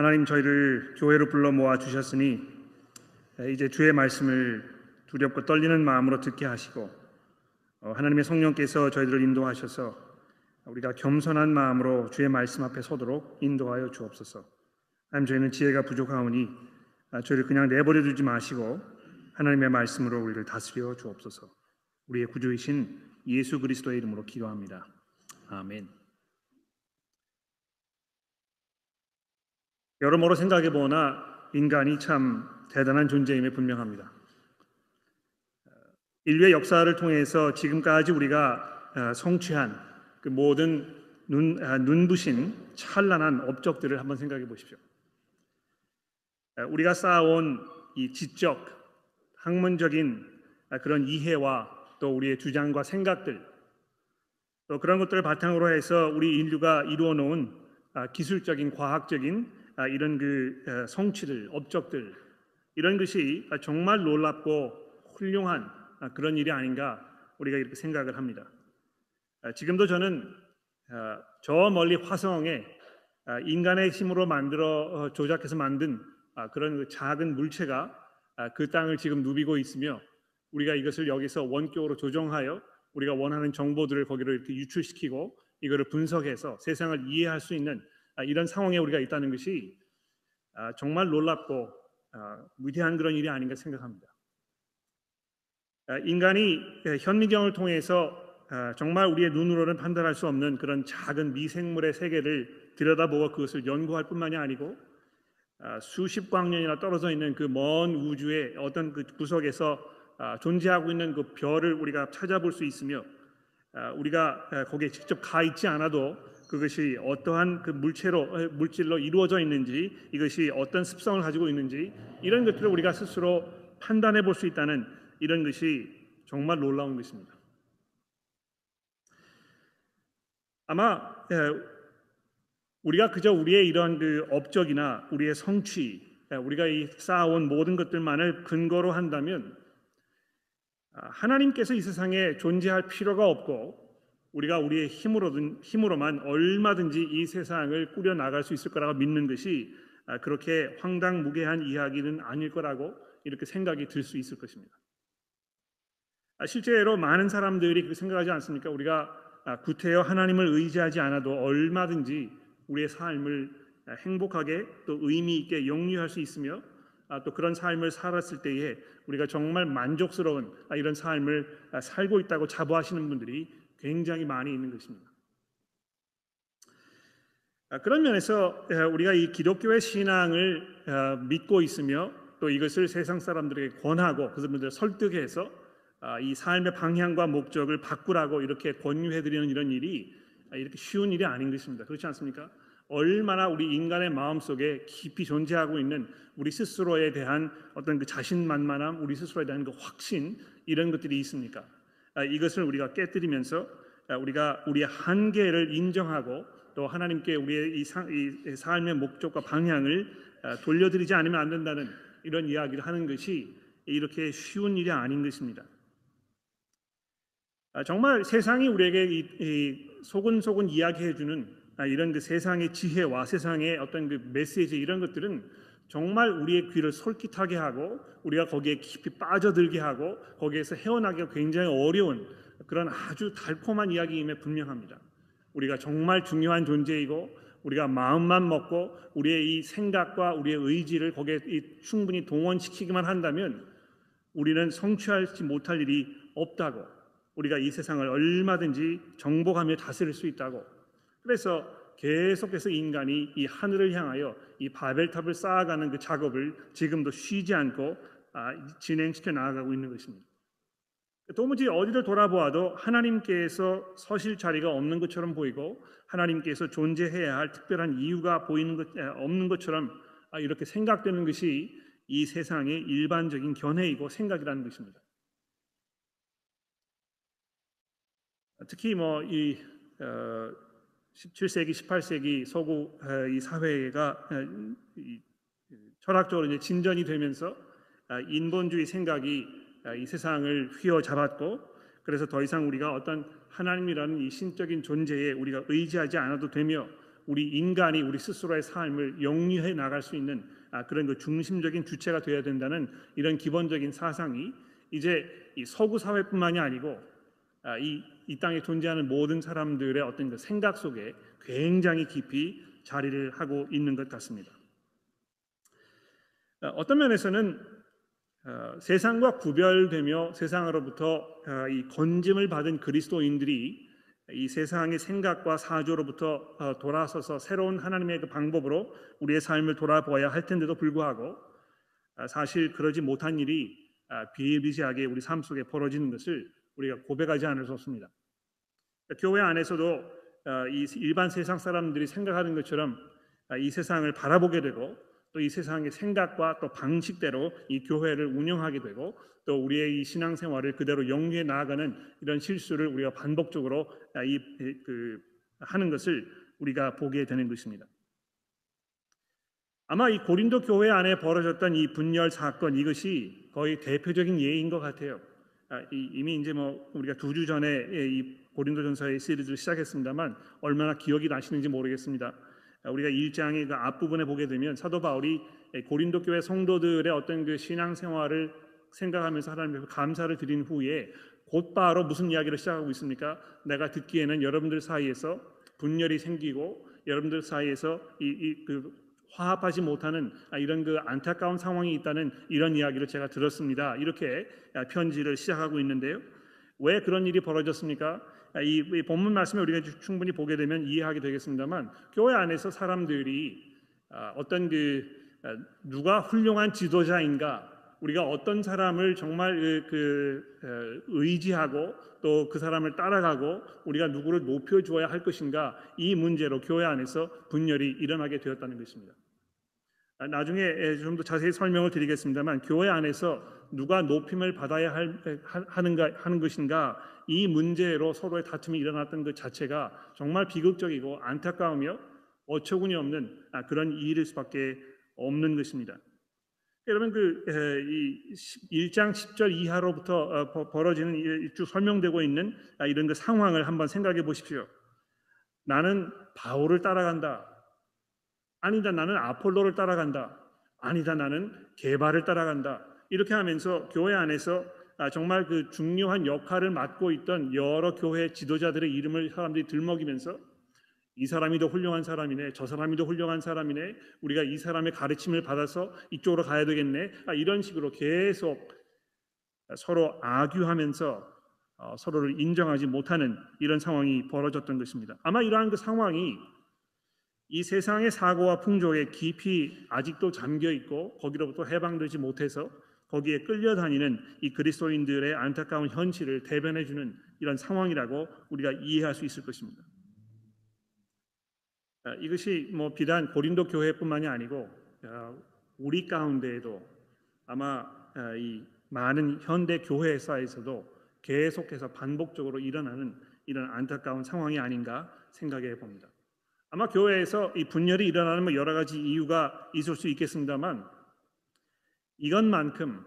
하나님 저희를 교회로 불러 모아 주셨으니 이제 주의 말씀을 두렵고 떨리는 마음으로 듣게 하시고 어, 하나님의 성령께서 저희들을 인도하셔서 우리가 겸손한 마음으로 주의 말씀 앞에 서도록 인도하여 주옵소서. 하나님 저희는 지혜가 부족하오니 아, 저희를 그냥 내버려 두지 마시고 하나님의 말씀으로 우리를 다스려 주옵소서. 우리의 구주이신 예수 그리스도의 이름으로 기도합니다. 아멘. 여러모로 생각해 보나 인간이 참 대단한 존재임에 분명합니다. 인류의 역사를 통해서 지금까지 우리가 어, 성취한 그 모든 눈, 아, 눈부신 찬란한 업적들을 한번 생각해 보십시오. 어, 우리가 쌓아온 이 지적, 학문적인 아, 그런 이해와 또 우리의 주장과 생각들, 또 그런 것들을 바탕으로 해서 우리 인류가 이루어 놓은 아, 기술적인, 과학적인 이런 그 어, 성취들, 업적들 이런 것이 정말 놀랍고 훌륭한 아, 그런 일이 아닌가 우리가 이렇게 생각을 합니다. 아, 지금도 저는 아, 저 멀리 화성에 인간의 힘으로 만들어 어, 조작해서 만든 그런 그 작은 물체가 그 땅을 지금 누비고 있으며 우리가 이것을 여기서 원격으로 조정하여 우리가 원하는 정보들을 거기로 이렇게 유출시키고 이거를 분석해서 세상을 이해할 수 있는 이런 상황에 우리가 있다는 것이 정말 놀랍고 위대한 그런 일이 아닌가 생각합니다. 아, 인간이 예, 현미경을 통해서 아, 정말 우리의 눈으로는 판단할 수 없는 그런 작은 미생물의 세계를 들여다보고 그것을 연구할 뿐만이 아니고 아, 수십 광년이나 떨어져 있는 그 먼 우주의 어떤 그 구석에서 존재하고 있는 그 별을 우리가 찾아볼 수 있으며 우리가 거기에 직접 가 있지 않아도 그것이 어떠한 그 물체로 어, 물질로 이루어져 있는지 이것이 어떤 습성을 가지고 있는지 이런 것들을 우리가 스스로 판단해 볼 수 있다는 이런 것이 정말 놀라운 것입니다. 아마 예, 우리가 그저 우리의 이러한 그 업적이나 우리의 성취, 예, 우리가 이 쌓아온 모든 것들만을 근거로 한다면 아, 하나님께서 이 세상에 존재할 필요가 없고 우리가 우리의 힘으로 힘으로만 얼마든지 이 세상을 꾸려 나갈 수 있을 거라고 믿는 것이 아, 그렇게 황당무계한 이야기는 아닐 거라고 이렇게 생각이 들 수 있을 것입니다. 아, 실제로 많은 사람들이 그렇게 생각하지 않습니까? 우리가 아, 구태여 하나님을 의지하지 않아도 얼마든지 우리의 삶을 아, 행복하게 또 의미 있게 영유할 수 있으며 또 그런 삶을 살았을 때에 우리가 정말 만족스러운 이런 삶을 살고 있다고 자부하시는 분들이 굉장히 많이 있는 것입니다. 그런 면에서 우리가 이 기독교의 신앙을 믿고 있으며 또 이것을 세상 사람들에게 권하고 그 사람들을 설득해서 아, 이 삶의 방향과 목적을 바꾸라고 이렇게 권유해 드리는 이런 일이 이렇게 쉬운 일이 아닌 것입니다. 그렇지 않습니까? 얼마나 우리 인간의 마음 속에 깊이 존재하고 있는 우리 스스로에 대한 어떤 그 자신만만함, 우리 스스로에 대한 그 확신 이런 것들이 있습니까? 아, 이것을 우리가 깨뜨리면서 아, 우리가 우리의 한계를 인정하고 또 하나님께 우리의 이, 삶의 목적과 방향을 돌려드리지 않으면 안 된다는 이런 이야기를 하는 것이 이렇게 쉬운 일이 아닌 것입니다. 아, 정말 세상이 우리에게 소근소근 이야기해주는 아, 이런 그 세상의 지혜와 세상의 어떤 그 메시지 이런 것들은 정말 우리의 귀를 솔깃하게 하고 우리가 거기에 깊이 빠져들게 하고 거기에서 헤어나기가 굉장히 어려운 그런 아주 달콤한 이야기임에 분명합니다. 우리가 정말 중요한 존재이고 우리가 마음만 먹고 우리의 이 생각과 우리의 의지를 거기에 충분히 동원시키기만 한다면 우리는 성취하지 못할 일이 없다고 우리가 이 세상을 얼마든지 정복하며 다스릴 수 있다고. 그래서 계속해서 인간이 이 하늘을 향하여 이 바벨탑을 쌓아가는 그 작업을 지금도 쉬지 않고 아, 진행시켜 나아가고 있는 것입니다. 도무지 어디를 돌아보아도 하나님께서 서실 자리가 없는 것처럼 보이고 하나님께서 존재해야 할 특별한 이유가 보이는 것 없는 것처럼 아, 이렇게 생각되는 것이 이 세상의 일반적인 견해이고 생각이라는 것입니다. 특히 뭐이 어, 17세기, 18세기 서구 어, 이 사회가 철학적으로 이제 진전이 되면서 아, 인본주의 생각이 아, 이 세상을 휘어잡았고 그래서 더 이상 우리가 어떤 하나님이라는 이 신적인 존재에 우리가 의지하지 않아도 되며 우리 인간이 우리 스스로의 삶을 영위해 나갈 수 있는 아, 그런 그 중심적인 주체가 되어야 된다는 이런 기본적인 사상이 이제 이 서구 사회뿐만이 아니고 아, 이, 이 땅에 존재하는 모든 사람들의 어떤 그 생각 속에 굉장히 깊이 자리를 하고 있는 것 같습니다. 아, 어떤 면에서는 어, 세상과 구별되며 세상으로부터 어, 이 건짐을 받은 그리스도인들이 이 세상의 생각과 사조로부터 어, 돌아서서 새로운 하나님의 그 방법으로 우리의 삶을 돌아보아야 할 텐데도 불구하고 아, 사실 그러지 못한 일이 아, 비일비재하게 우리 삶 속에 벌어지는 것을 우리가 고백하지 않을 수 없습니다. 교회 안에서도 어, 이 일반 세상 사람들이 생각하는 것처럼 아, 이 세상을 바라보게 되고 또 이 세상의 생각과 또 방식대로 이 교회를 운영하게 되고 또 우리의 이 신앙생활을 그대로 영위해 나아가는 이런 실수를 우리가 반복적으로 아, 이그 하는 것을 우리가 보게 되는 것입니다. 아마 이 고린도 교회 안에 벌어졌던 이 분열 사건 이것이 거의 대표적인 예인 것 같아요. 아, 이미 이제 뭐 우리가 두 주 전에 이 고린도전서의 시리즈를 시작했습니다만 얼마나 기억이 나시는지 모르겠습니다. 우리가 1장의 그 앞부분에 보게 되면 사도 바울이 고린도 교회 성도들의 어떤 그 신앙 생활을 생각하면서 하나님께 감사를 드린 후에 곧바로 무슨 이야기를 시작하고 있습니까? 내가 듣기에는 여러분들 사이에서 분열이 생기고 여러분들 사이에서 이그 화합하지 못하는 이런 그 안타까운 상황이 있다는 이런 이야기를 제가 들었습니다. 이렇게 편지를 시작하고 있는데요. 왜 그런 일이 벌어졌습니까? 아, 이, 이 본문 말씀을 우리가 충분히 보게 되면 이해하게 되겠습니다만 교회 안에서 사람들이 아, 어떤 그 아, 누가 훌륭한 지도자인가 우리가 어떤 사람을 정말 그, 그 의지하고 또 그 사람을 따라가고 우리가 누구를 높여 주어야 할 것인가 이 문제로 교회 안에서 분열이 일어나게 되었다는 것입니다. 나중에 좀 더 자세히 설명을 드리겠습니다만 교회 안에서 누가 높임을 받아야 할, 하는가 하는 것인가 이 문제로 서로의 다툼이 일어났던 그 자체가 정말 비극적이고 안타까우며 어처구니 없는 아, 그런 일일 수밖에 없는 것입니다. 여러분 그이 1장 10절 이하로부터 어, 벌어지는 쭉 설명되고 있는 아, 이런 그 상황을 한번 생각해 보십시오. 나는 바울을 따라간다. 아니다 나는 아폴로를 따라간다. 아니다 나는 개발을 따라간다. 이렇게 하면서 교회 안에서 아, 정말 그 중요한 역할을 맡고 있던 여러 교회 지도자들의 이름을 사람들이 들먹이면서 이 사람이 더 훌륭한 사람이네, 저 사람이 더 훌륭한 사람이네, 우리가 이 사람의 가르침을 받아서 이쪽으로 가야 되겠네, 아, 이런 식으로 계속 서로 악유하면서 어, 서로를 인정하지 못하는 이런 상황이 벌어졌던 것입니다. 아마 이러한 그 상황이 이 세상의 사고와 풍족에 깊이 아직도 잠겨 있고 거기로부터 해방되지 못해서 거기에 끌려다니는 이 그리스도인들의 안타까운 현실을 대변해 주는 이런 상황이라고 우리가 이해할 수 있을 것입니다. 아, 이것이 뭐 비단 고린도 교회뿐만이 아니고 아, 우리 가운데에도 아마 아, 이 많은 현대 교회사에서도 계속해서 반복적으로 일어나는 이런 안타까운 상황이 아닌가 생각해 봅니다. 아마 교회에서 이 분열이 일어나는 뭐 여러 가지 이유가 있을 수 있겠습니다만 이것만큼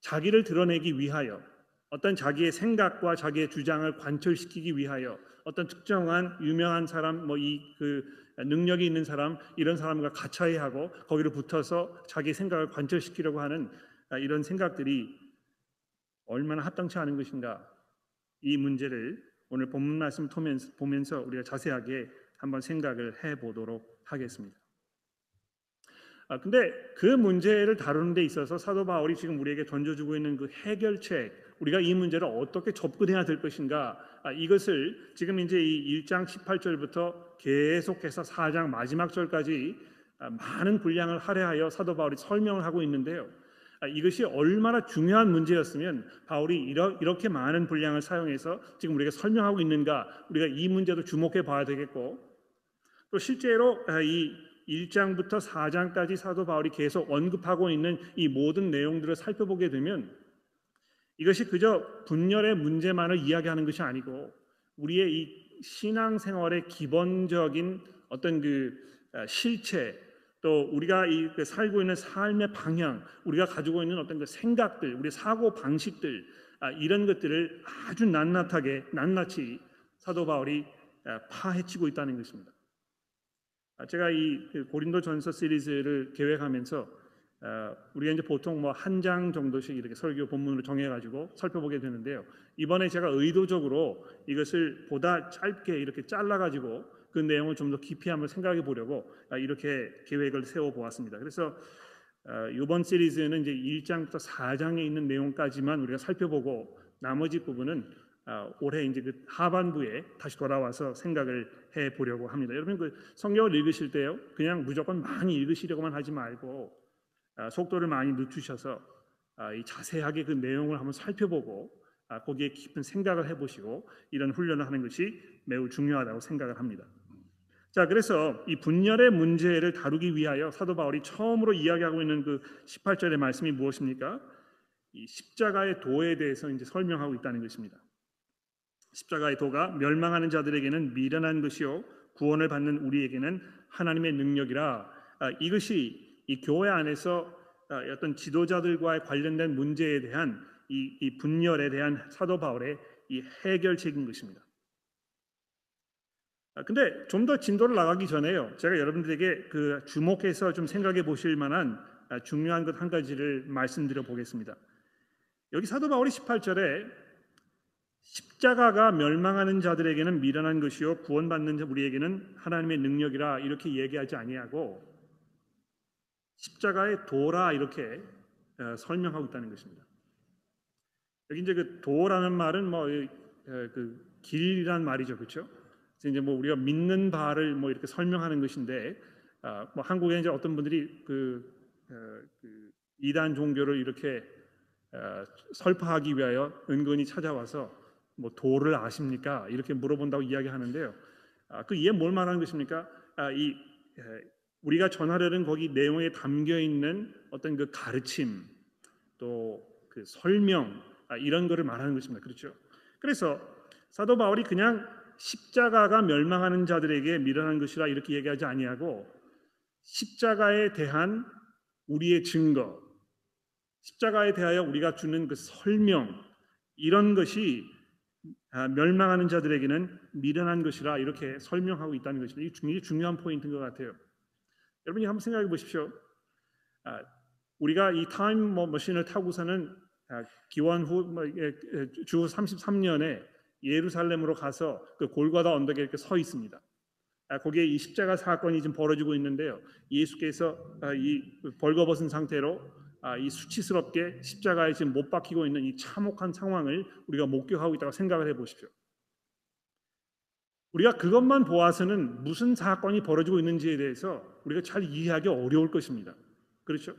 자기를 드러내기 위하여 어떤 자기의 생각과 자기의 주장을 관철시키기 위하여 어떤 특정한 유명한 사람 뭐 이 그 능력이 있는 사람 이런 사람과 가차이하고 거기를 붙어서 자기 생각을 관철시키려고 하는 이런 생각들이 얼마나 합당치 않은 것인가 이 문제를 오늘 본문 말씀 보면서 우리가 자세하게 한번 생각을 해 보도록 하겠습니다. 아, 근데 그 문제를 다루는 데 있어서 사도 바울이 지금 우리에게 던져주고 있는 그 해결책, 우리가 이 문제를 어떻게 접근해야 될 것인가, 아, 이것을 지금 이제 이 1장 18절부터 계속해서 4장 마지막 절까지 아, 많은 분량을 할애하여 사도 바울이 설명을 하고 있는데요. 아, 이것이 얼마나 중요한 문제였으면 바울이 이렇게 많은 분량을 사용해서 지금 우리가 설명하고 있는가, 우리가 이 문제도 주목해 봐야 되겠고, 또 실제로 아, 이 1장부터 4장까지 사도 바울이 계속 언급하고 있는 이 모든 내용들을 살펴보게 되면 이것이 그저 분열의 문제만을 이야기하는 것이 아니고 우리의 이 신앙생활의 기본적인 어떤 그 아, 실체 또 우리가 이그 살고 있는 삶의 방향, 우리가 가지고 있는 어떤 그 생각들, 우리 사고 방식들 아, 이런 것들을 아주 낱낱하게 낱낱이 사도 바울이 아, 파헤치고 있다는 것입니다. 아, 제가 이그 고린도 전서 시리즈를 계획하면서 어, 우리가 이제 보통 뭐 한 장 정도씩 이렇게 설교 본문으로 정해가지고 살펴보게 되는데요. 이번에 제가 의도적으로 이것을 보다 짧게 이렇게 잘라가지고 그 내용을 좀 더 깊이 한번 생각해 보려고 아, 이렇게 계획을 세워 보았습니다. 그래서 어, 이번 시리즈는 이제 1장부터 4장에 있는 내용까지만 우리가 살펴보고 나머지 부분은 어, 올해 이제 그 하반부에 다시 돌아와서 생각을 해 보려고 합니다. 여러분 그 성경을 읽으실 때요, 그냥 무조건 많이 읽으시려고만 하지 말고 아, 속도를 많이 늦추셔서 아, 이 자세하게 그 내용을 한번 살펴보고 아, 거기에 깊은 생각을 해보시고 이런 훈련을 하는 것이 매우 중요하다고 생각을 합니다. 자, 그래서 이 분열의 문제를 다루기 위하여 사도 바울이 처음으로 이야기하고 있는 그 18절의 말씀이 무엇입니까? 이 십자가의 도에 대해서 이제 설명하고 있다는 것입니다. 십자가의 도가 멸망하는 자들에게는 미련한 것이요 구원을 받는 우리에게는 하나님의 능력이라 아, 이것이 이 교회 안에서 아, 어떤 지도자들과의 관련된 문제에 대한 이, 이 분열에 대한 사도 바울의 이 해결책인 것입니다. 아, 근데 좀 더 진도를 나가기 전에요. 제가 여러분들에게 그 주목해서 좀 생각해 보실 만한 아, 중요한 것 한 가지를 말씀드려 보겠습니다. 여기 사도 바울이 18절에 십자가가 멸망하는 자들에게는 미련한 것이요 구원받는 자 우리에게는 하나님의 능력이라 이렇게 얘기하지 아니하고 십자가의 도라 이렇게 어, 설명하고 있다는 것입니다. 여기 이제 그 도라는 말은 뭐 그 길이란 말이죠, 그렇죠? 이제 뭐 우리가 믿는 바를 뭐 이렇게 설명하는 것인데, 아, 뭐 한국에 이제 어떤 분들이 그, 어, 그 이단 종교를 이렇게 어, 설파하기 위하여 은근히 찾아와서 뭐 도를 아십니까? 이렇게 물어본다고 이야기하는데요. 아, 그 이해 뭘 말하는 것입니까? 아, 이 우리가 전하려는 거기 내용에 담겨 있는 어떤 그 가르침 또 그 설명 아, 이런 거를 말하는 것입니다. 그렇죠? 그래서 사도 바울이 그냥 십자가가 멸망하는 자들에게 미련한 것이라 이렇게 얘기하지 아니하고 십자가에 대한 우리의 증거, 십자가에 대하여 우리가 주는 그 설명 이런 것이 아, 멸망하는 자들에게는 미련한 것이라 이렇게 설명하고 있다는 것입니다. 이게 중요한 포인트인 것 같아요. 여러분이 한번 생각해 보십시오. 아, 우리가 이 타임 머신을 타고서는 아, 기원 후주 33년에 예루살렘으로 가서 그 골과다 언덕에 이렇게 서 있습니다. 거기에 이 십자가 사건이 지금 벌어지고 있는데요. 예수께서 이 벌거벗은 상태로 아, 이 수치스럽게 십자가에 지금 못 박히고 있는 이 참혹한 상황을 우리가 목격하고 있다고 생각을 해보십시오. 우리가 그것만 보아서는 무슨 사건이 벌어지고 있는지에 대해서 우리가 잘 이해하기 어려울 것입니다. 그렇죠?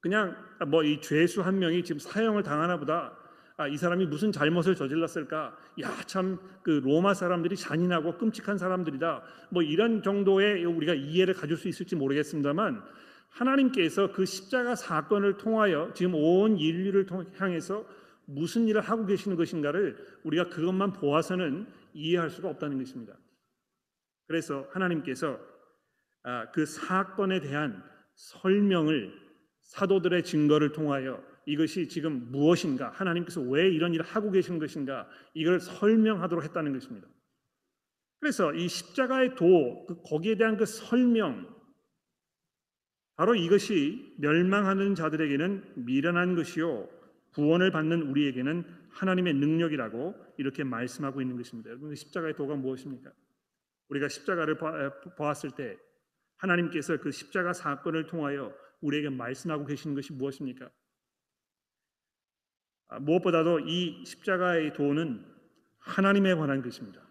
그냥 뭐 이 죄수 한 명이 지금 사형을 당하나 보다. 아, 이 사람이 무슨 잘못을 저질렀을까? 야, 참 그 로마 사람들이 잔인하고 끔찍한 사람들이다. 뭐 이런 정도의 우리가 이해를 가질 수 있을지 모르겠습니다만 하나님께서 그 십자가 사건을 통하여 지금 온 인류를 향해서 무슨 일을 하고 계시는 것인가를 우리가 그것만 보아서는 이해할 수가 없다는 것입니다. 그래서 하나님께서 아, 그 사건에 대한 설명을 사도들의 증거를 통하여 이것이 지금 무엇인가 하나님께서 왜 이런 일을 하고 계신 것인가 이걸 설명하도록 했다는 것입니다. 그래서 이 십자가의 도그 거기에 대한 그 설명 바로 이것이 멸망하는 자들에게는 미련한 것이요 구원을 받는 우리에게는 하나님의 능력이라고 이렇게 말씀하고 있는 것입니다. 여러분 십자가의 도가 무엇입니까? 우리가 십자가를 보았을 때 하나님께서 그 십자가 사건을 통하여 우리에게 말씀하고 계시는 것이 무엇입니까? 아, 무엇보다도 이 십자가의 도는 하나님에 관한 것입니다.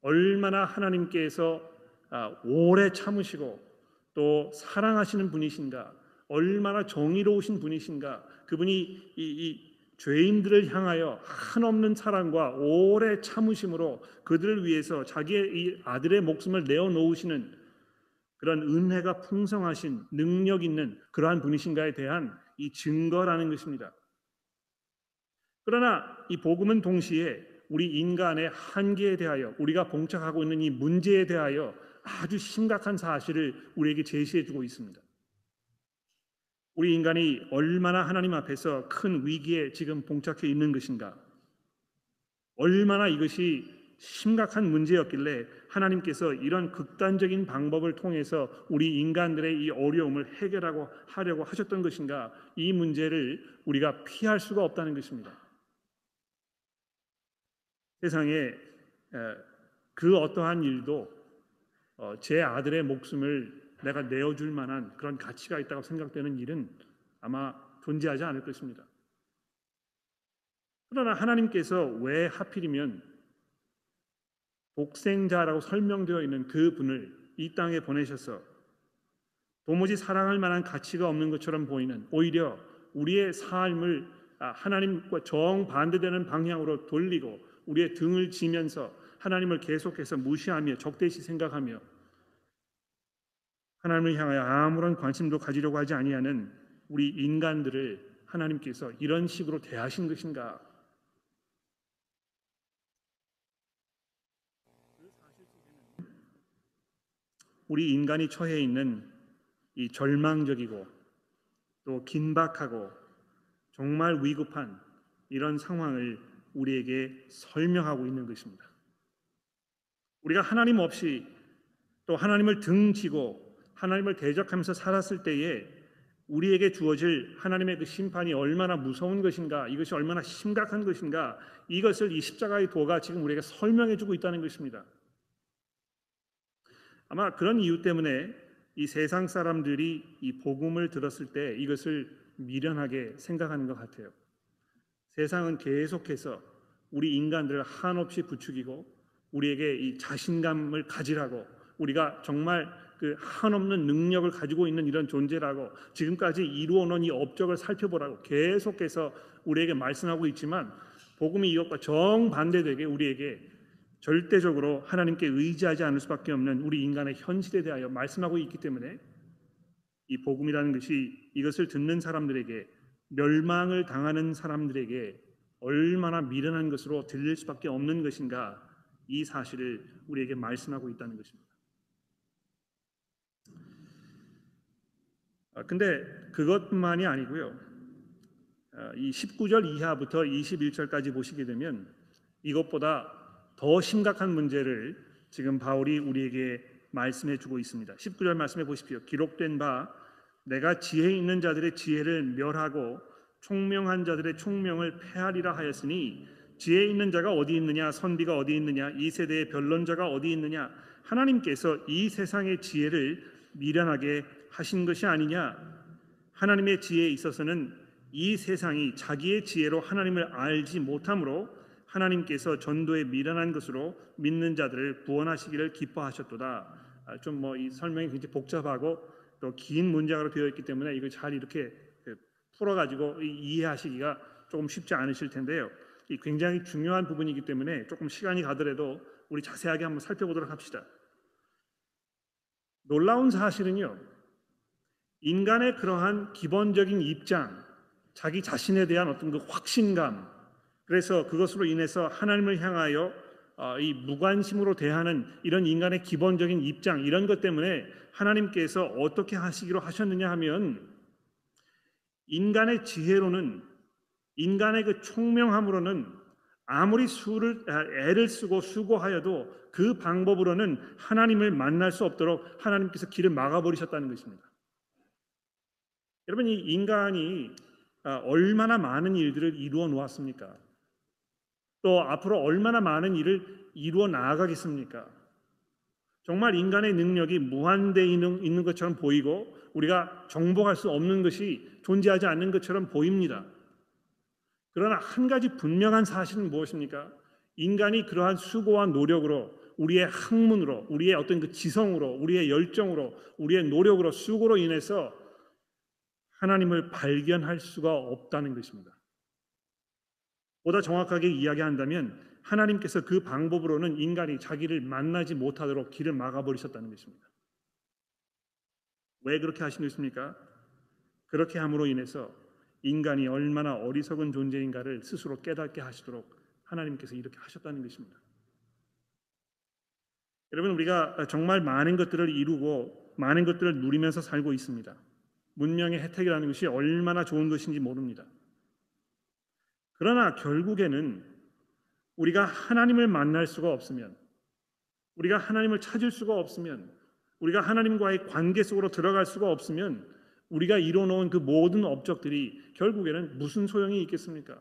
얼마나 하나님께서 아, 오래 참으시고 또 사랑하시는 분이신가, 얼마나 정의로우신 분이신가, 그분이 이, 이 죄인들을 향하여 한없는 사랑과 오래 참으심으로 그들을 위해서 자기의 이 아들의 목숨을 내어 놓으시는 그런 은혜가 풍성하신 능력 있는 그러한 분이신가에 대한 이 증거라는 것입니다. 그러나 이 복음은 동시에 우리 인간의 한계에 대하여 우리가 봉착하고 있는 이 문제에 대하여 아주 심각한 사실을 우리에게 제시해 주고 있습니다. 우리 인간이 얼마나 하나님 앞에서 큰 위기에 지금 봉착해 있는 것인가? 얼마나 이것이 심각한 문제였길래 하나님께서 이런 극단적인 방법을 통해서 우리 인간들의 이 어려움을 해결하고 하려고 하셨던 것인가? 이 문제를 우리가 피할 수가 없다는 것입니다. 세상에 그 어떠한 일도 어, 제 아들의 목숨을 내가 내어줄 만한 그런 가치가 있다고 생각되는 일은 아마 존재하지 않을 것입니다. 그러나 하나님께서 왜 하필이면 복생자라고 설명되어 있는 그 분을 이 땅에 보내셔서 도무지 사랑할 만한 가치가 없는 것처럼 보이는 오히려 우리의 삶을 아, 하나님과 정반대되는 방향으로 돌리고 우리의 등을 지면서 하나님을 계속해서 무시하며 적대시 생각하며 하나님을 향하여 아무런 관심도 가지려고 하지 아니하는 우리 인간들을 하나님께서 이런 식으로 대하신 것인가? 우리 인간이 처해 있는 이 절망적이고 또 긴박하고 정말 위급한 이런 상황을 우리에게 설명하고 있는 것입니다. 우리가 하나님 없이 또 하나님을 등지고 하나님을 대적하면서 살았을 때에 우리에게 주어질 하나님의 그 심판이 얼마나 무서운 것인가, 이것이 얼마나 심각한 것인가, 이것을 이 십자가의 도가 지금 우리에게 설명해 주고 있다는 것입니다. 아마 그런 이유 때문에 이 세상 사람들이 이 복음을 들었을 때 이것을 미련하게 생각하는 것 같아요. 세상은 계속해서 우리 인간들을 한없이 부추기고 우리에게 이 자신감을 가지라고 우리가 정말 그 한없는 능력을 가지고 있는 이런 존재라고 지금까지 이루어놓은 이 업적을 살펴보라고 계속해서 우리에게 말씀하고 있지만 복음이 이것과 정반대되게 우리에게 절대적으로 하나님께 의지하지 않을 수밖에 없는 우리 인간의 현실에 대하여 말씀하고 있기 때문에 이 복음이라는 것이 이것을 듣는 사람들에게 멸망을 당하는 사람들에게 얼마나 미련한 것으로 들릴 수밖에 없는 것인가 이 사실을 우리에게 말씀하고 있다는 것입니다. 아, 근데 그것만이 아니고요. 아, 이 19절 이하부터 21절까지 보시게 되면 이것보다 더 심각한 문제를 지금 바울이 우리에게 말씀해 주고 있습니다. 19절 말씀해 보십시오. 기록된 바 내가 지혜 있는 자들의 지혜를 멸하고 총명한 자들의 총명을 폐하리라 하였으니 지혜 있는 자가 어디 있느냐 선비가 어디 있느냐 이 세대의 변론자가 어디 있느냐 하나님께서 이 세상의 지혜를 미련하게 하신 것이 아니냐? 하나님의 지혜에 있어서는 이 세상이 자기의 지혜로 하나님을 알지 못하므로 하나님께서 전도에 미련한 것으로 믿는 자들을 구원하시기를 기뻐하셨도다. 아, 좀뭐 이 설명이 굉장히 복잡하고 또 긴 문장으로 되어 있기 때문에 이걸 잘 이렇게 그 풀어가지고 이해하시기가 조금 쉽지 않으실 텐데요. 이 굉장히 중요한 부분이기 때문에 조금 시간이 가더라도 우리 자세하게 한번 살펴보도록 합시다. 놀라운 사실은요. 인간의 그러한 기본적인 입장, 자기 자신에 대한 어떤 그 확신감, 그래서 그것으로 인해서 하나님을 향하여 어, 이 무관심으로 대하는 이런 인간의 기본적인 입장 이런 것 때문에 하나님께서 어떻게 하시기로 하셨느냐 하면 인간의 지혜로는 인간의 그 총명함으로는 아무리 수를 아, 애를 쓰고 수고하여도 그 방법으로는 하나님을 만날 수 없도록 하나님께서 길을 막아 버리셨다는 것입니다. 여러분 이 인간이 아, 얼마나 많은 일들을 이루어 놓았습니까? 또 앞으로 얼마나 많은 일을 이루어 나아가겠습니까? 정말 인간의 능력이 무한대 있는 것처럼 보이고 우리가 정복할 수 없는 것이 존재하지 않는 것처럼 보입니다. 그러나 한 가지 분명한 사실은 무엇입니까? 인간이 그러한 수고와 노력으로 우리의 학문으로 우리의 어떤 그 지성으로 우리의 열정으로 우리의 노력으로 수고로 인해서 하나님을 발견할 수가 없다는 것입니다. 보다 정확하게 이야기한다면 하나님께서 그 방법으로는 인간이 자기를 만나지 못하도록 길을 막아버리셨다는 것입니다. 왜 그렇게 하신 것입니까? 그렇게 함으로 인해서 인간이 얼마나 어리석은 존재인가를 스스로 깨닫게 하시도록 하나님께서 이렇게 하셨다는 것입니다. 여러분 우리가 정말 많은 것들을 이루고 많은 것들을 누리면서 살고 있습니다. 문명의 혜택이라는 것이 얼마나 좋은 것인지 모릅니다. 그러나 결국에는 우리가 하나님을 만날 수가 없으면 우리가 하나님을 찾을 수가 없으면 우리가 하나님과의 관계 속으로 들어갈 수가 없으면 우리가 이뤄놓은 그 모든 업적들이 결국에는 무슨 소용이 있겠습니까?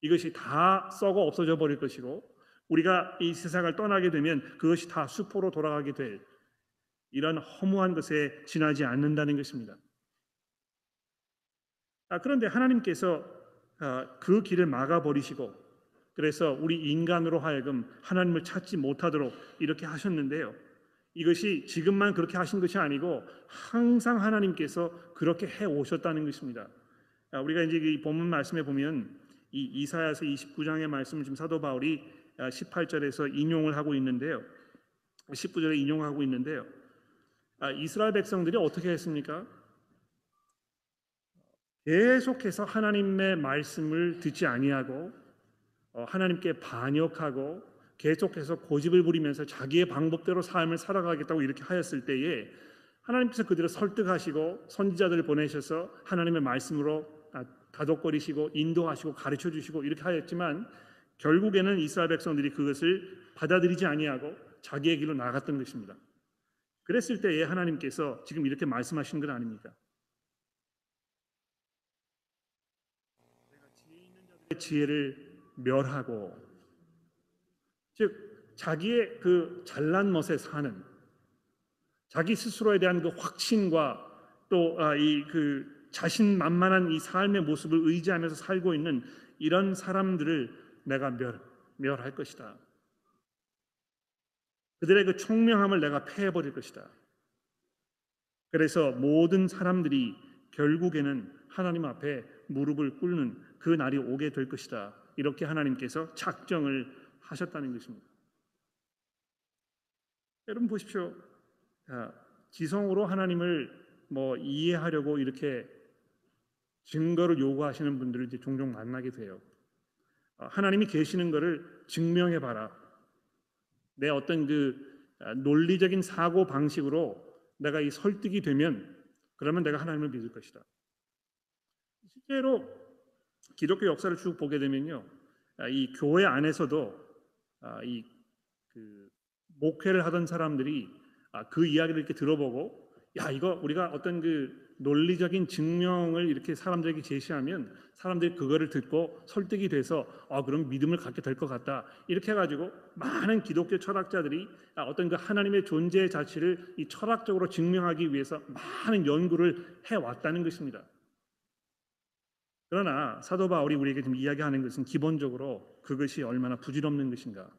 이것이 다 썩어 없어져 버릴 것이고 우리가 이 세상을 떠나게 되면 그것이 다 수포로 돌아가게 될 이런 허무한 것에 지나지 않는다는 것입니다. 아, 그런데 하나님께서 아, 그 길을 막아 버리시고 그래서 우리 인간으로 하여금 하나님을 찾지 못하도록 이렇게 하셨는데요. 이것이 지금만 그렇게 하신 것이 아니고 항상 하나님께서 그렇게 해 오셨다는 것입니다. 아, 우리가 이제 이 본문 말씀에 보면 이 이사야서 29장의 말씀을 지금 사도 바울이 18절에서 인용을 하고 있는데요. 19절에 인용하고 있는데요. 이스라엘 백성들이 어떻게 했습니까? 계속해서 하나님의 말씀을 듣지 아니하고 어, 하나님께 반역하고 계속해서 고집을 부리면서 자기의 방법대로 삶을 살아가겠다고 이렇게 하였을 때에 하나님께서 그들을 설득하시고 선지자들을 보내셔서 하나님의 말씀으로 아, 다독거리시고 인도하시고 가르쳐 주시고 이렇게 하였지만 결국에는 이스라엘 백성들이 그것을 받아들이지 아니하고 자기의 길로 나갔던 것입니다. 그랬을 때에 하나님께서 지금 이렇게 말씀하시는 건 아닙니까? 지혜를 멸하고 즉 자기의 그 잘난 멋에 사는 자기 스스로에 대한 그 확신과 또 이그 아, 자신만만한 이 삶의 모습을 의지하면서 살고 있는 이런 사람들을 내가 멸 멸할 것이다. 그들의 그 총명함을 내가 패해버릴 것이다. 그래서 모든 사람들이 결국에는 하나님 앞에 무릎을 꿇는 그 날이 오게 될 것이다. 이렇게 하나님께서 작정을 하셨다는 것입니다. 여러분 보십시오. 지성으로 하나님을 뭐 이해하려고 이렇게 증거를 요구하시는 분들을 이제 종종 만나게 돼요. 어, 하나님이 계시는 것을 증명해 봐라. 내 어떤 그 아, 논리적인 사고 방식으로 내가 이 설득이 되면 그러면 내가 하나님을 믿을 것이다. 실제로 기독교 역사를 쭉 보게 되면요, 아, 이 교회 안에서도 아, 이 그 목회를 하던 사람들이 아, 그 이야기를 이렇게 들어보고, 야 이거 우리가 어떤 그 논리적인 증명을 이렇게 사람들에게 제시하면 사람들이 그거를 듣고 설득이 돼서 아 그럼 믿음을 갖게 될 것 같다 이렇게 해가지고 많은 기독교 철학자들이 어떤 그 하나님의 존재 자체를 이 철학적으로 증명하기 위해서 많은 연구를 해 왔다는 것입니다. 그러나 사도 바울이 우리에게 지금 이야기하는 것은 기본적으로 그것이 얼마나 부질없는 것인가.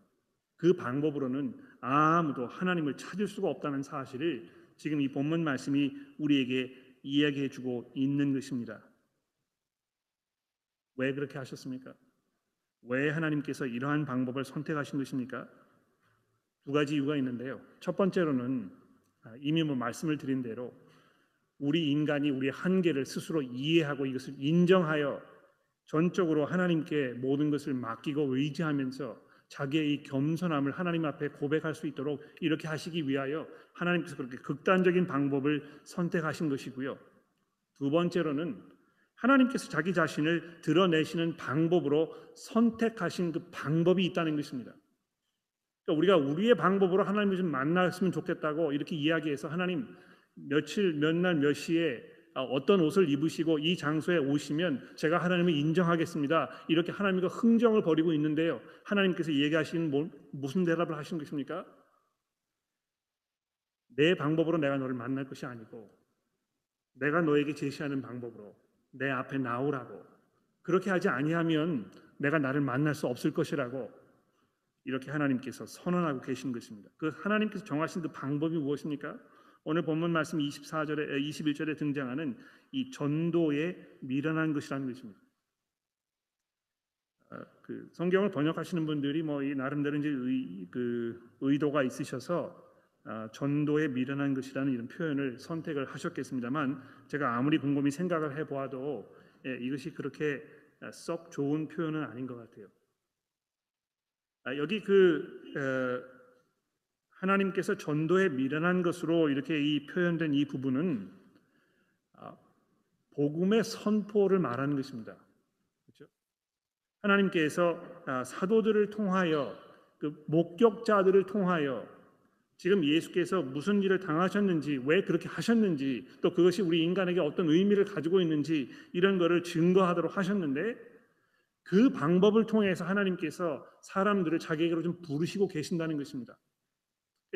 그 방법으로는 아무도 하나님을 찾을 수가 없다는 사실을 지금 이 본문 말씀이 우리에게 이야기해 주고 있는 것입니다. 왜 그렇게 하셨습니까? 왜 하나님께서 이러한 방법을 선택하신 것입니까? 두 가지 이유가 있는데요. 첫 번째로는 이미 뭐 말씀을 드린 대로 우리 인간이 우리의 한계를 스스로 이해하고 이것을 인정하여 전적으로 하나님께 모든 것을 맡기고 의지하면서 자기의 이 겸손함을 하나님 앞에 고백할 수 있도록 이렇게 하시기 위하여 하나님께서 그렇게 극단적인 방법을 선택하신 것이고요. 두 번째로는 하나님께서 자기 자신을 드러내시는 방법으로 선택하신 그 방법이 있다는 것입니다. 그러니까 우리가 우리의 방법으로 하나님을 좀 만났으면 좋겠다고 이렇게 이야기해서 하나님 며칠 몇 날 몇 시에 아, 어떤 옷을 입으시고 이 장소에 오시면 제가 하나님을 인정하겠습니다. 이렇게 하나님과 흥정을 벌이고 있는데요. 하나님께서 얘기하시는 뭐, 무슨 대답을 하시는 것입니까? 내 방법으로 내가 너를 만날 것이 아니고 내가 너에게 제시하는 방법으로 내 앞에 나오라고 그렇게 하지 아니하면 내가 나를 만날 수 없을 것이라고 이렇게 하나님께서 선언하고 계신 것입니다. 그 하나님께서 정하신 그 방법이 무엇입니까? 오늘 본문 말씀 24절에 21절에 등장하는 이 전도에 미련한 것이라는 것입니다. 아, 그 성경을 번역하시는 분들이 뭐이 나름대로 이제 의, 그 의도가 있으셔서 아, 전도에 미련한 것이라는 이런 표현을 선택을 하셨겠습니다만 제가 아무리 곰곰이 생각을 해보아도 예, 이것이 그렇게 썩 좋은 표현은 아닌 것 같아요. 아, 여기 그 에, 하나님께서 전도에 미련한 것으로 이렇게 이 표현된 이 부분은 아, 복음의 선포를 말하는 것입니다. 그렇죠? 하나님께서 아, 사도들을 통하여 그 목격자들을 통하여 지금 예수께서 무슨 일을 당하셨는지 왜 그렇게 하셨는지 또 그것이 우리 인간에게 어떤 의미를 가지고 있는지 이런 것을 증거하도록 하셨는데 그 방법을 통해서 하나님께서 사람들을 자기에게로 좀 부르시고 계신다는 것입니다.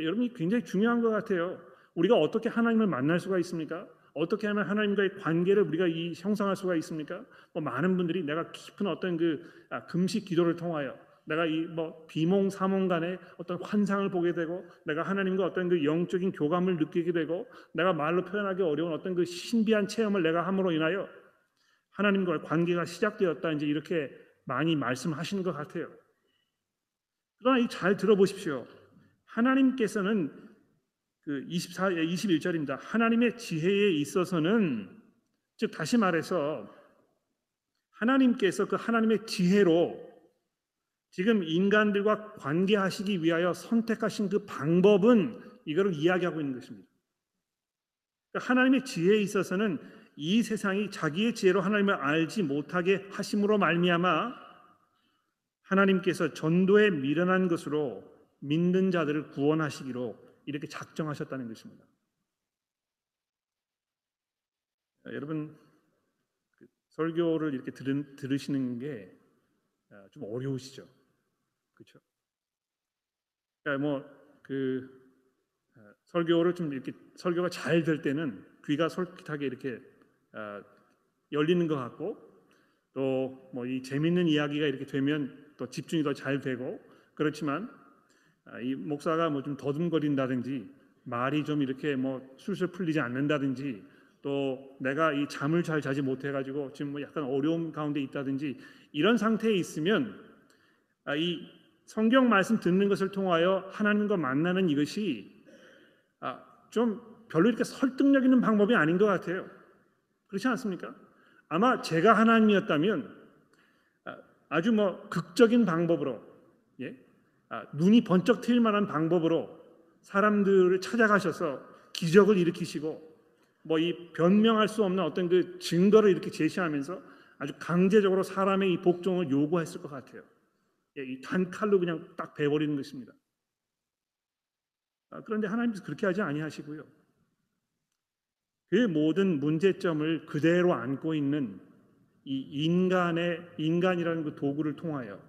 여러분이 굉장히 중요한 것 같아요. 우리가 어떻게 하나님을 만날 수가 있습니까? 어떻게 하면 하나님과의 관계를 우리가 이 형성할 수가 있습니까? 뭐 많은 분들이 내가 깊은 어떤 그 아, 금식 기도를 통하여 내가 이 뭐 비몽 사몽 간에 어떤 환상을 보게 되고 내가 하나님과 어떤 그 영적인 교감을 느끼게 되고 내가 말로 표현하기 어려운 어떤 그 신비한 체험을 내가 함으로 인하여 하나님과의 관계가 시작되었다 이제 이렇게 많이 말씀하시는 것 같아요. 그러나 잘 들어보십시오. 하나님께서는 그 24, 21절입니다. 하나님의 지혜에 있어서는 즉 다시 말해서 하나님께서 그 하나님의 지혜로 지금 인간들과 관계하시기 위하여 선택하신 그 방법은 이거를 이야기하고 있는 것입니다. 그러니까 하나님의 지혜에 있어서는 이 세상이 자기의 지혜로 하나님을 알지 못하게 하심으로 말미암아 하나님께서 전도에 미련한 것으로 믿는 자들을 구원하시기로 이렇게 작정하셨다는 것입니다. 여러분 그 설교를 이렇게 들은, 들으시는 게좀 아, 어려우시죠? 그렇죠? 그러니까 뭐그 아, 설교를 좀 이렇게 설교가 잘 될 때는 귀가 솔깃하게 이렇게 아, 열리는 것 같고 또 뭐 이 재밌는 이야기가 이렇게 되면 또 집중이 더 잘 되고 그렇지만 아, 이 목사가 뭐 좀 더듬거린다든지 말이 좀 이렇게 뭐 술술 풀리지 않는다든지 또 내가 이 잠을 잘 자지 못해 가지고 지금 뭐 약간 어려움 가운데 있다든지 이런 상태에 있으면 아, 이 성경 말씀 듣는 것을 통하여 하나님과 만나는 이것이 아, 좀 별로 이렇게 설득력 있는 방법이 아닌 것 같아요. 그렇지 않습니까? 아마 제가 하나님이었다면 아주 뭐 극적인 방법으로 예? 아, 눈이 번쩍 트일 만한 방법으로 사람들을 찾아가셔서 기적을 일으키시고 뭐 이 변명할 수 없는 어떤 그 증거를 이렇게 제시하면서 아주 강제적으로 사람의 이 복종을 요구했을 것 같아요. 예, 이 단칼로 그냥 딱 베버리는 것입니다. 아, 그런데 하나님께서 그렇게 하지 아니하시고요. 그 모든 문제점을 그대로 안고 있는 이 인간의 인간이라는 그 도구를 통하여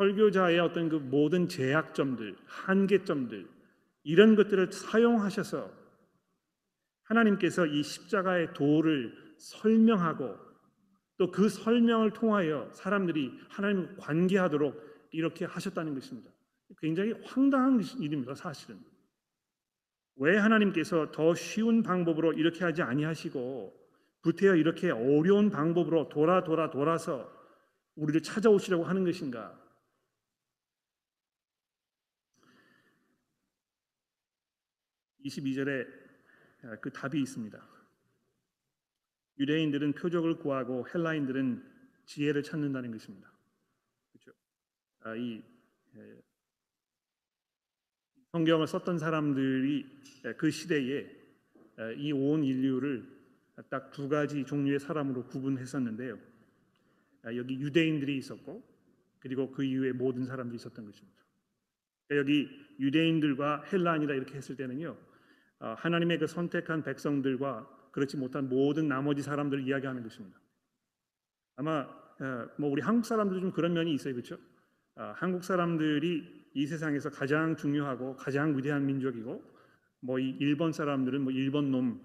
설교자의 어떤 그 모든 제약점들, 한계점들 이런 것들을 사용하셔서 하나님께서 이 십자가의 도를 설명하고 또 그 설명을 통하여 사람들이 하나님과 관계하도록 이렇게 하셨다는 것입니다. 굉장히 황당한 일입니다, 사실은. 왜 하나님께서 더 쉬운 방법으로 이렇게 하지 아니하시고 구태여 이렇게 어려운 방법으로 돌아 돌아 돌아서 우리를 찾아오시려고 하는 것인가? 22절에 아, 그 답이 있습니다. 유대인들은 표적을 구하고 헬라인들은 지혜를 찾는다는 것입니다. 그렇죠? 아, 이 성경을 썼던 사람들이 그 시대에 이 온 인류를 딱 두 가지 종류의 사람으로 구분했었는데요. 아, 여기 유대인들이 있었고 그리고 그 이후에 모든 사람들이 있었던 것입니다. 여기 유대인들과 헬라인이라 이렇게 했을 때는요. 어, 하나님의 그 선택한 백성들과 그렇지 못한 모든 나머지 사람들을 이야기하는 것입니다. 아마 어, 뭐 우리 한국 사람들도 좀 그런 면이 있어요, 그렇죠? 어, 한국 사람들이 이 세상에서 가장 중요하고 가장 위대한 민족이고 뭐 이 일본 사람들은 뭐 일본 놈,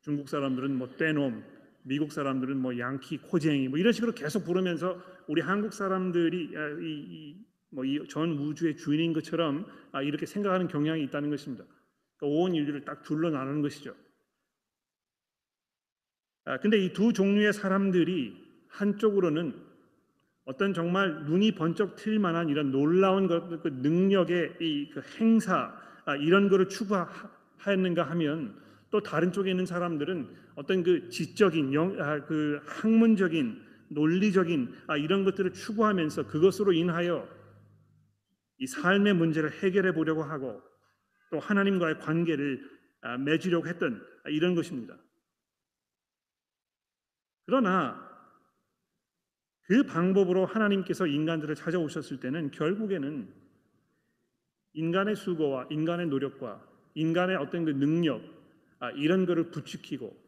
중국 사람들은 뭐 떼놈, 미국 사람들은 뭐 양키, 코쟁이 뭐 이런 식으로 계속 부르면서 우리 한국 사람들이 뭐이 전 우주의 주인인 것처럼 아, 이렇게 생각하는 경향이 있다는 것입니다. 그러니까 온 인류를 딱 둘러 나누는 것이죠. 아, 근데 이 두 종류의 사람들이 한쪽으로는 어떤 정말 눈이 번쩍 트일 만한 이런 놀라운 것, 그 능력의 이 그 행사 아, 이런 거를 추구하였는가 하면 또 다른 쪽에 있는 사람들은 어떤 그 지적인 영, 아, 그 학문적인 논리적인 아, 이런 것들을 추구하면서 그것으로 인하여 이 삶의 문제를 해결해 보려고 하고 또 하나님과의 관계를 아, 맺으려고 했던 이런 것입니다. 그러나 그 방법으로 하나님께서 인간들을 찾아오셨을 때는 결국에는 인간의 수고와 인간의 노력과 인간의 어떤 그 능력 아, 이런 거를 부추기고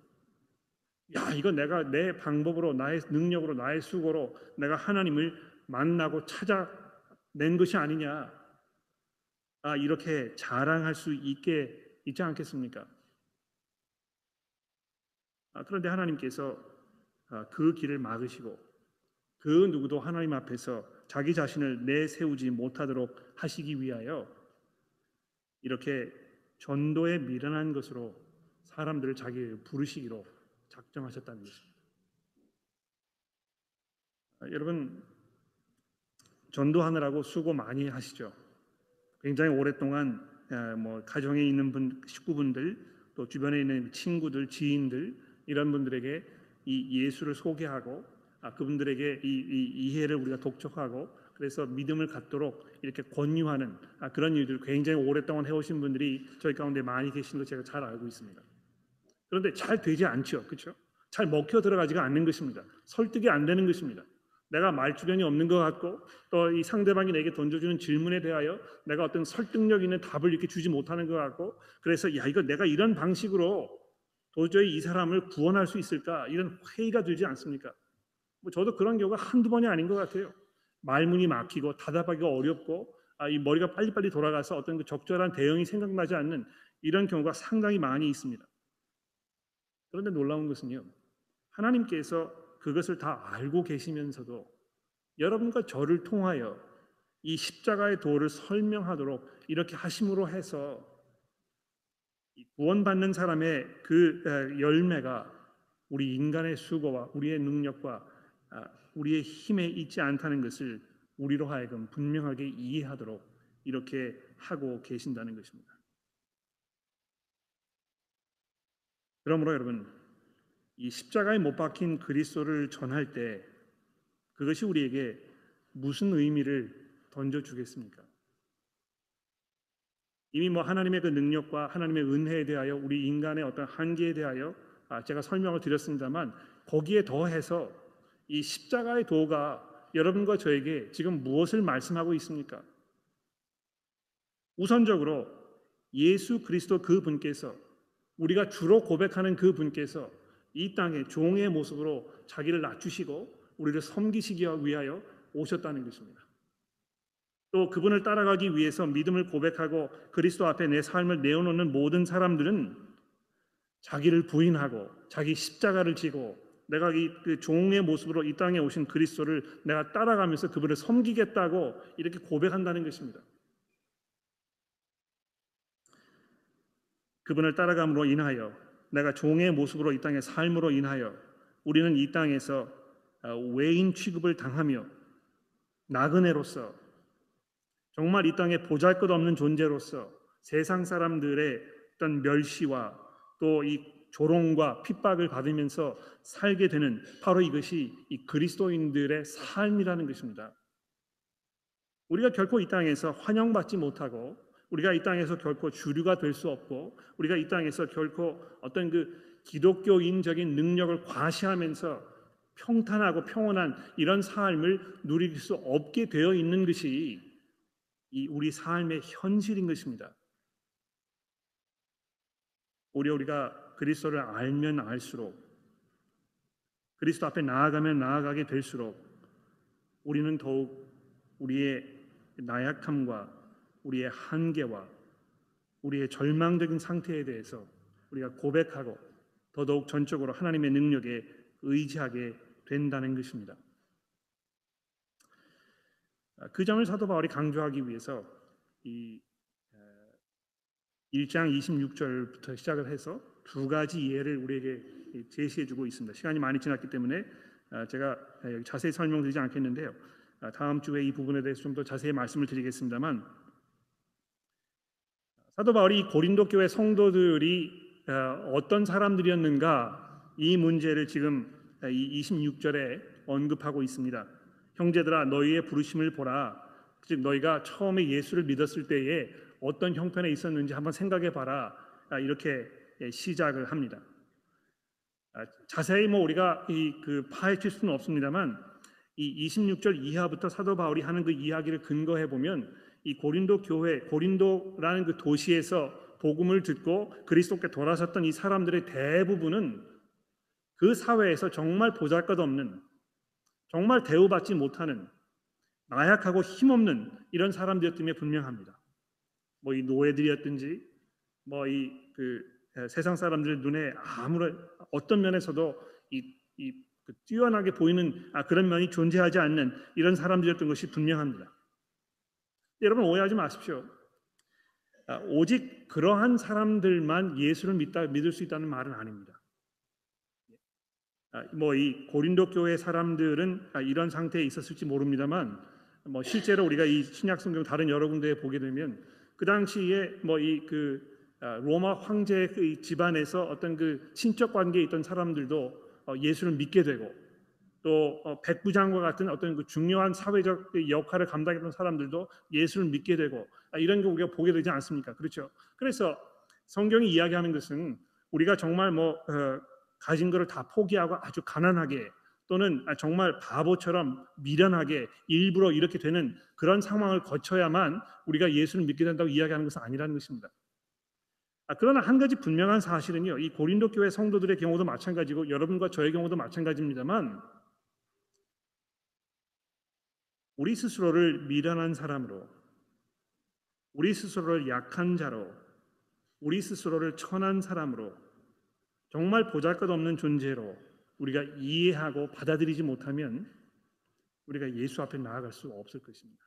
야 이거 내가 내 방법으로 나의 능력으로 나의 수고로 내가 하나님을 만나고 찾아낸 것이 아니냐 아 이렇게 자랑할 수 있게 있지 않겠습니까? 아, 그런데 하나님께서 아, 그 길을 막으시고 그 누구도 하나님 앞에서 자기 자신을 내세우지 못하도록 하시기 위하여 이렇게 전도에 미련한 것으로 사람들을 자기를 부르시기로 작정하셨다는 것입니다. 아, 여러분 전도하느라고 수고 많이 하시죠. 굉장히 오랫동안 아, 뭐 가정에 있는 분 식구분들 또 주변에 있는 친구들 지인들 이런 분들에게 이 예수를 소개하고 아, 그분들에게 이, 이 이해를 우리가 독촉하고 그래서 믿음을 갖도록 이렇게 권유하는 아, 그런 일들을 굉장히 오랫동안 해오신 분들이 저희 가운데 많이 계신 거 제가 잘 알고 있습니다. 그런데 잘 되지 않죠, 그렇죠? 잘 먹혀 들어가지가 않는 것입니다. 설득이 안 되는 것입니다. 내가 말주변이 없는 것 같고 또 이 상대방이 내게 던져주는 질문에 대하여 내가 어떤 설득력 있는 답을 이렇게 주지 못하는 것 같고 그래서 야 이거 내가 이런 방식으로 도저히 이 사람을 구원할 수 있을까 이런 회의가 들지 않습니까? 뭐 저도 그런 경우가 한두 번이 아닌 것 같아요. 말문이 막히고 답답하기가 어렵고 아, 이 머리가 빨리빨리 돌아가서 어떤 그 적절한 대응이 생각나지 않는 이런 경우가 상당히 많이 있습니다. 그런데 놀라운 것은요. 하나님께서 그것을 다 알고 계시면서도 여러분과 저를 통하여 이 십자가의 도를 설명하도록 이렇게 하심으로 해서 구원받는 사람의 그 열매가 우리 인간의 수고와 우리의 능력과 아, 우리의 힘에 있지 않다는 것을 우리로 하여금 분명하게 이해하도록 이렇게 하고 계신다는 것입니다. 그러므로 여러분 이 십자가에 못 박힌 그리스도를 전할 때 그것이 우리에게 무슨 의미를 던져 주겠습니까? 이미 뭐 하나님의 그 능력과 하나님의 은혜에 대하여 우리 인간의 어떤 한계에 대하여 아, 제가 설명을 드렸습니다만 거기에 더해서 이 십자가의 도가 여러분과 저에게 지금 무엇을 말씀하고 있습니까? 우선적으로 예수 그리스도 그 분께서 우리가 주로 고백하는 그 분께서 이 땅에 종의 모습으로 자기를 낮추시고 우리를 섬기시기 위하여 오셨다는 것입니다. 또 그분을 따라가기 위해서 믿음을 고백하고 그리스도 앞에 내 삶을 내어놓는 모든 사람들은 자기를 부인하고 자기 십자가를 지고 내가 이 그 종의 모습으로 이 땅에 오신 그리스도를 내가 따라가면서 그분을 섬기겠다고 이렇게 고백한다는 것입니다. 그분을 따라감으로 인하여 내가 종의 모습으로 이 땅의 삶으로 인하여 우리는 이 땅에서 어, 외인 취급을 당하며 나그네로서 정말 이 땅에 보잘것없는 존재로서 세상 사람들의 어떤 멸시와 또 이 조롱과 핍박을 받으면서 살게 되는 바로 이것이 이 그리스도인들의 삶이라는 것입니다. 우리가 결코 이 땅에서 환영받지 못하고 우리가 이 땅에서 결코 주류가 될 수 없고 우리가 이 땅에서 결코 어떤 그 기독교인적인 능력을 과시하면서 평탄하고 평온한 이런 삶을 누릴 수 없게 되어 있는 것이 이 우리 삶의 현실인 것입니다. 오히려 우리가 그리스도를 알면 알수록 그리스도 앞에 나아가면 나아가게 될수록 우리는 더욱 우리의 나약함과 우리의 한계와 우리의 절망적인 상태에 대해서 우리가 고백하고 더더욱 전적으로 하나님의 능력에 의지하게 된다는 것입니다. 그 점을 사도 바울이 강조하기 위해서 이 1장 26절부터 시작을 해서 두 가지 예를 우리에게 제시해 주고 있습니다. 시간이 많이 지났기 때문에 아, 제가 자세히 설명드리지 않겠는데요. 아, 다음 주에 이 부분에 대해서 좀 더 자세히 말씀을 드리겠습니다만 사도 바울이 고린도 교회 성도들이 아, 어떤 사람들이었는가 이 문제를 지금 이 26절에 언급하고 있습니다. 형제들아 너희의 부르심을 보라. 즉 너희가 처음에 예수를 믿었을 때에 어떤 형편에 있었는지 한번 생각해 봐라. 이렇게 시작을 합니다. 자세히 뭐 우리가 이그 파헤칠 수는 없습니다만 이 26절 이하부터 사도 바울이 하는 그 이야기를 근거해 보면 이 고린도 교회 고린도라는 그 도시에서 복음을 듣고 그리스도께 돌아섰던 이 사람들의 대부분은 그 사회에서 정말 보잘것없는 정말 대우받지 못하는 나약하고 힘없는 이런 사람들이었음에 분명합니다. 뭐 이 노예들이었든지 뭐 이 그 세상 사람들 눈에 아무런 어떤 면에서도 이, 이그 뛰어나게 보이는 아, 그런 면이 존재하지 않는 이런 사람들이었던 것이 분명합니다. 여러분 오해하지 마십시오. 아, 오직 그러한 사람들만 예수를 믿다 믿을 수 있다는 말은 아닙니다. 아, 뭐이 고린도 교회 사람들은 아, 이런 상태에 있었을지 모릅니다만 뭐 실제로 우리가 이 신약 성경 다른 여러 군데에 보게 되면 그 당시에 뭐 이 그 로마 황제의 그 집안에서 어떤 그 친척 관계에 있던 사람들도 어, 예수를 믿게 되고 또 어, 백부장과 같은 어떤 그 중요한 사회적 그 역할을 감당했던 사람들도 예수를 믿게 되고 아, 이런 거 우리가 보게 되지 않습니까? 그렇죠. 그래서 성경이 이야기하는 것은 우리가 정말 뭐 어, 가진 것을 다 포기하고 아주 가난하게 또는 아, 정말 바보처럼 미련하게 일부러 이렇게 되는 그런 상황을 거쳐야만 우리가 예수를 믿게 된다고 이야기하는 것은 아니라는 것입니다. 아, 그러나 한 가지 분명한 사실은요, 이 고린도 교회 성도들의 경우도 마찬가지고 여러분과 저의 경우도 마찬가지입니다만, 우리 스스로를 미련한 사람으로, 우리 스스로를 약한 자로, 우리 스스로를 천한 사람으로, 정말 보잘것없는 존재로 우리가 이해하고 받아들이지 못하면 우리가 예수 앞에 나아갈 수 없을 것입니다.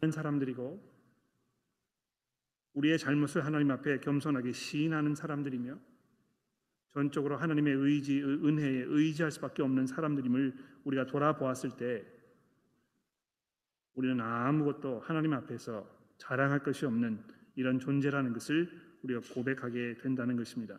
우리는 사람들이고 우리의 잘못을 하나님 앞에 겸손하게 시인하는 사람들이며 전적으로 하나님의 의지, 은혜에 의지할 수밖에 없는 사람들임을 우리가 돌아보았을 때 우리는 아무것도 하나님 앞에서 자랑할 것이 없는 이런 존재라는 것을 우리가 고백하게 된다는 것입니다.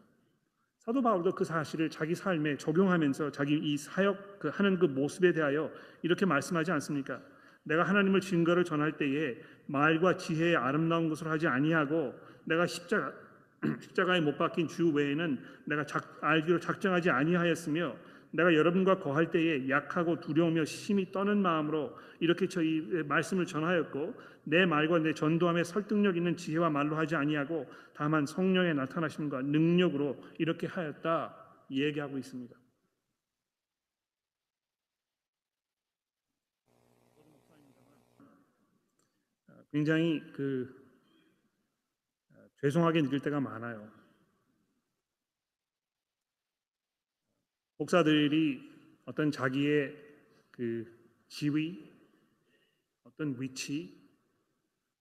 사도 바울도 그 사실을 자기 삶에 적용하면서 자기 이 사역 그 하는 그 모습에 대하여 이렇게 말씀하지 않습니까? 내가 하나님을 증거를 전할 때에 말과 지혜의 아름다운 것을 하지 아니하고 내가 십자가 십자가에 못 박힌 주 외에는 내가 작, 알기로 작정하지 아니하였으며 내가 여러분과 거할 때에 약하고 두려우며 심히 떠는 마음으로 이렇게 저희 말씀을 전하였고 내 말과 내 전도함에 설득력 있는 지혜와 말로 하지 아니하고 다만 성령의 나타나심과 능력으로 이렇게 하였다 얘기하고 있습니다. 굉장히 그 죄송하게 느낄 때가 많아요. 목사들이 어떤 자기의 그 지위, 어떤 위치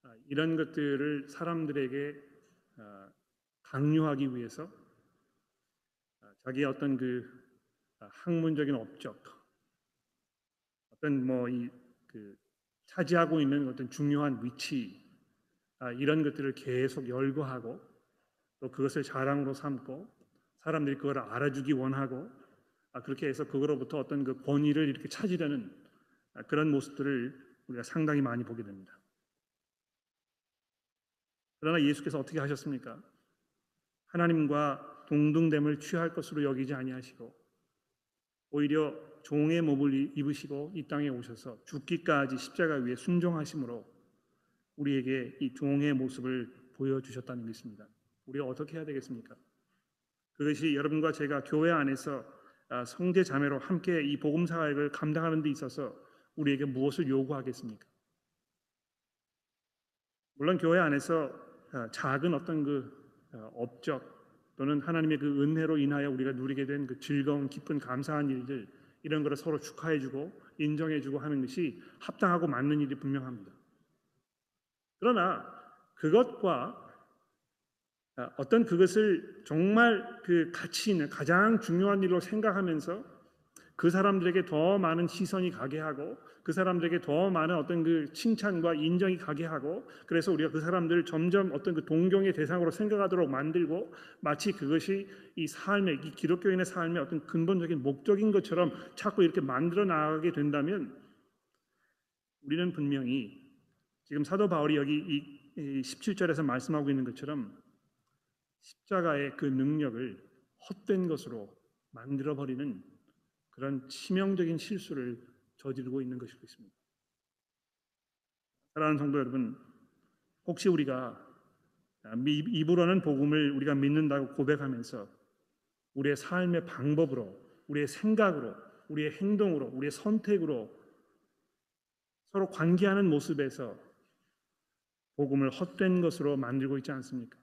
아, 이런 것들을 사람들에게 아, 강요하기 위해서 아, 자기의 어떤 그 학문적인 업적, 어떤 뭐 이 그 차지하고 있는 어떤 중요한 위치 이런 것들을 계속 열거하고 또 그것을 자랑으로 삼고 사람들이 그걸 알아주기 원하고 아, 그렇게 해서 그거로부터 어떤 그 권위를 이렇게 찾으려는 아, 그런 모습들을 우리가 상당히 많이 보게 됩니다. 그러나 예수께서 어떻게 하셨습니까? 하나님과 동등됨을 취할 것으로 여기지 아니하시고 오히려 종의 몸을 입으시고 이 땅에 오셔서 죽기까지 십자가 위에 순종하심으로 우리에게 이 종의 모습을 보여주셨다는 것입니다. 우리가 어떻게 해야 되겠습니까? 그것이 여러분과 제가 교회 안에서 아, 성제 자매로 함께 이 복음 사역을 감당하는 데 있어서 우리에게 무엇을 요구하겠습니까? 물론 교회 안에서 아, 작은 어떤 그 아, 업적 또는 하나님의 그 은혜로 인하여 우리가 누리게 된 그 즐거운 기쁜 감사한 일들 이런 것을 서로 축하해주고 인정해주고 하는 것이 합당하고 맞는 일이 분명합니다. 그러나 그것과 아, 어떤 그것을 정말 그 가치 있는 가장 중요한 일로 생각하면서 그 사람들에게 더 많은 시선이 가게 하고 그 사람들에게 더 많은 어떤 그 칭찬과 인정이 가게 하고 그래서 우리가 그 사람들을 점점 어떤 그 동경의 대상으로 생각하도록 만들고 마치 그것이 이 삶의 이 기독교인의 삶의 어떤 근본적인 목적인 것처럼 자꾸 이렇게 만들어 나가게 된다면 우리는 분명히 지금 사도 바울이 여기 이 17절에서 말씀하고 있는 것처럼 십자가의 그 능력을 헛된 것으로 만들어 버리는 그런 치명적인 실수를 저지르고 있는 것일 것입니다. 사랑하는 성도 여러분, 혹시 우리가 입으로는 복음을 우리가 믿는다고 고백하면서 우리의 삶의 방법으로, 우리의 생각으로, 우리의 행동으로, 우리의 선택으로 서로 관계하는 모습에서 복음을 헛된 것으로 만들고 있지 않습니까?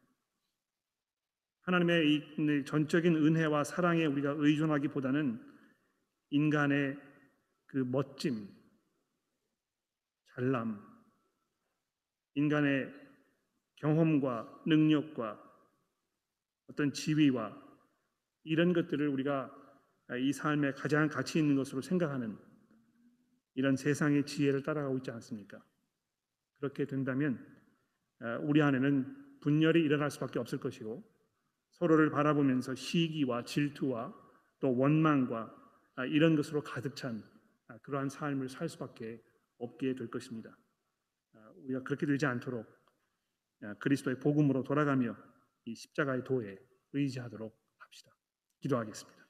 하나님의 이 전적인 은혜와 사랑에 우리가 의존하기보다는 인간의 그 멋짐, 잘남, 인간의 경험과 능력과 어떤 지위와 이런 것들을 우리가 이 삶에 가장 가치 있는 것으로 생각하는 이런 세상의 지혜를 따라가고 있지 않습니까? 그렇게 된다면 우리 안에는 분열이 일어날 수밖에 없을 것이고 서로를 바라보면서 시기와 질투와 또 원망과 이런 것으로 가득 찬 그러한 삶을 살 수밖에 없게 될 것입니다. 우리가 그렇게 되지 않도록 그리스도의 복음으로 돌아가며 이 십자가의 도에 의지하도록 합시다. 기도하겠습니다.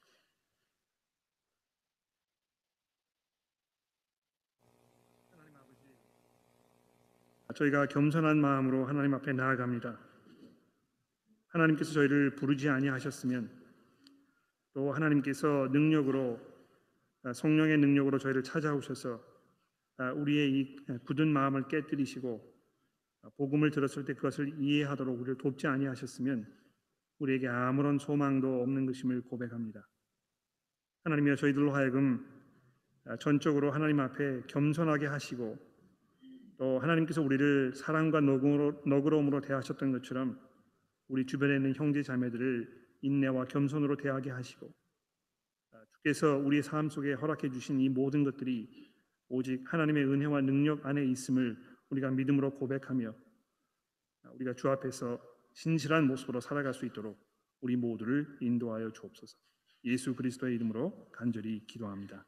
저희가 겸손한 마음으로 하나님 앞에 나아갑니다. 하나님께서 저희를 부르지 아니하셨으면 또 하나님께서 능력으로 성령의 능력으로 저희를 찾아오셔서 우리의 이 굳은 마음을 깨뜨리시고 복음을 들었을 때 그것을 이해하도록 우리를 돕지 아니하셨으면 우리에게 아무런 소망도 없는 것임을 고백합니다. 하나님이여 저희들로 하여금 전적으로 하나님 앞에 겸손하게 하시고 또 하나님께서 우리를 사랑과 너그러움으로 대하셨던 것처럼 우리 주변에 있는 형제 자매들을 인내와 겸손으로 대하게 하시고 주께서 우리의 삶 속에 허락해 주신 이 모든 것들이 오직 하나님의 은혜와 능력 안에 있음을 우리가 믿음으로 고백하며 우리가 주 앞에서 신실한 모습으로 살아갈 수 있도록 우리 모두를 인도하여 주옵소서. 예수 그리스도의 이름으로 간절히 기도합니다.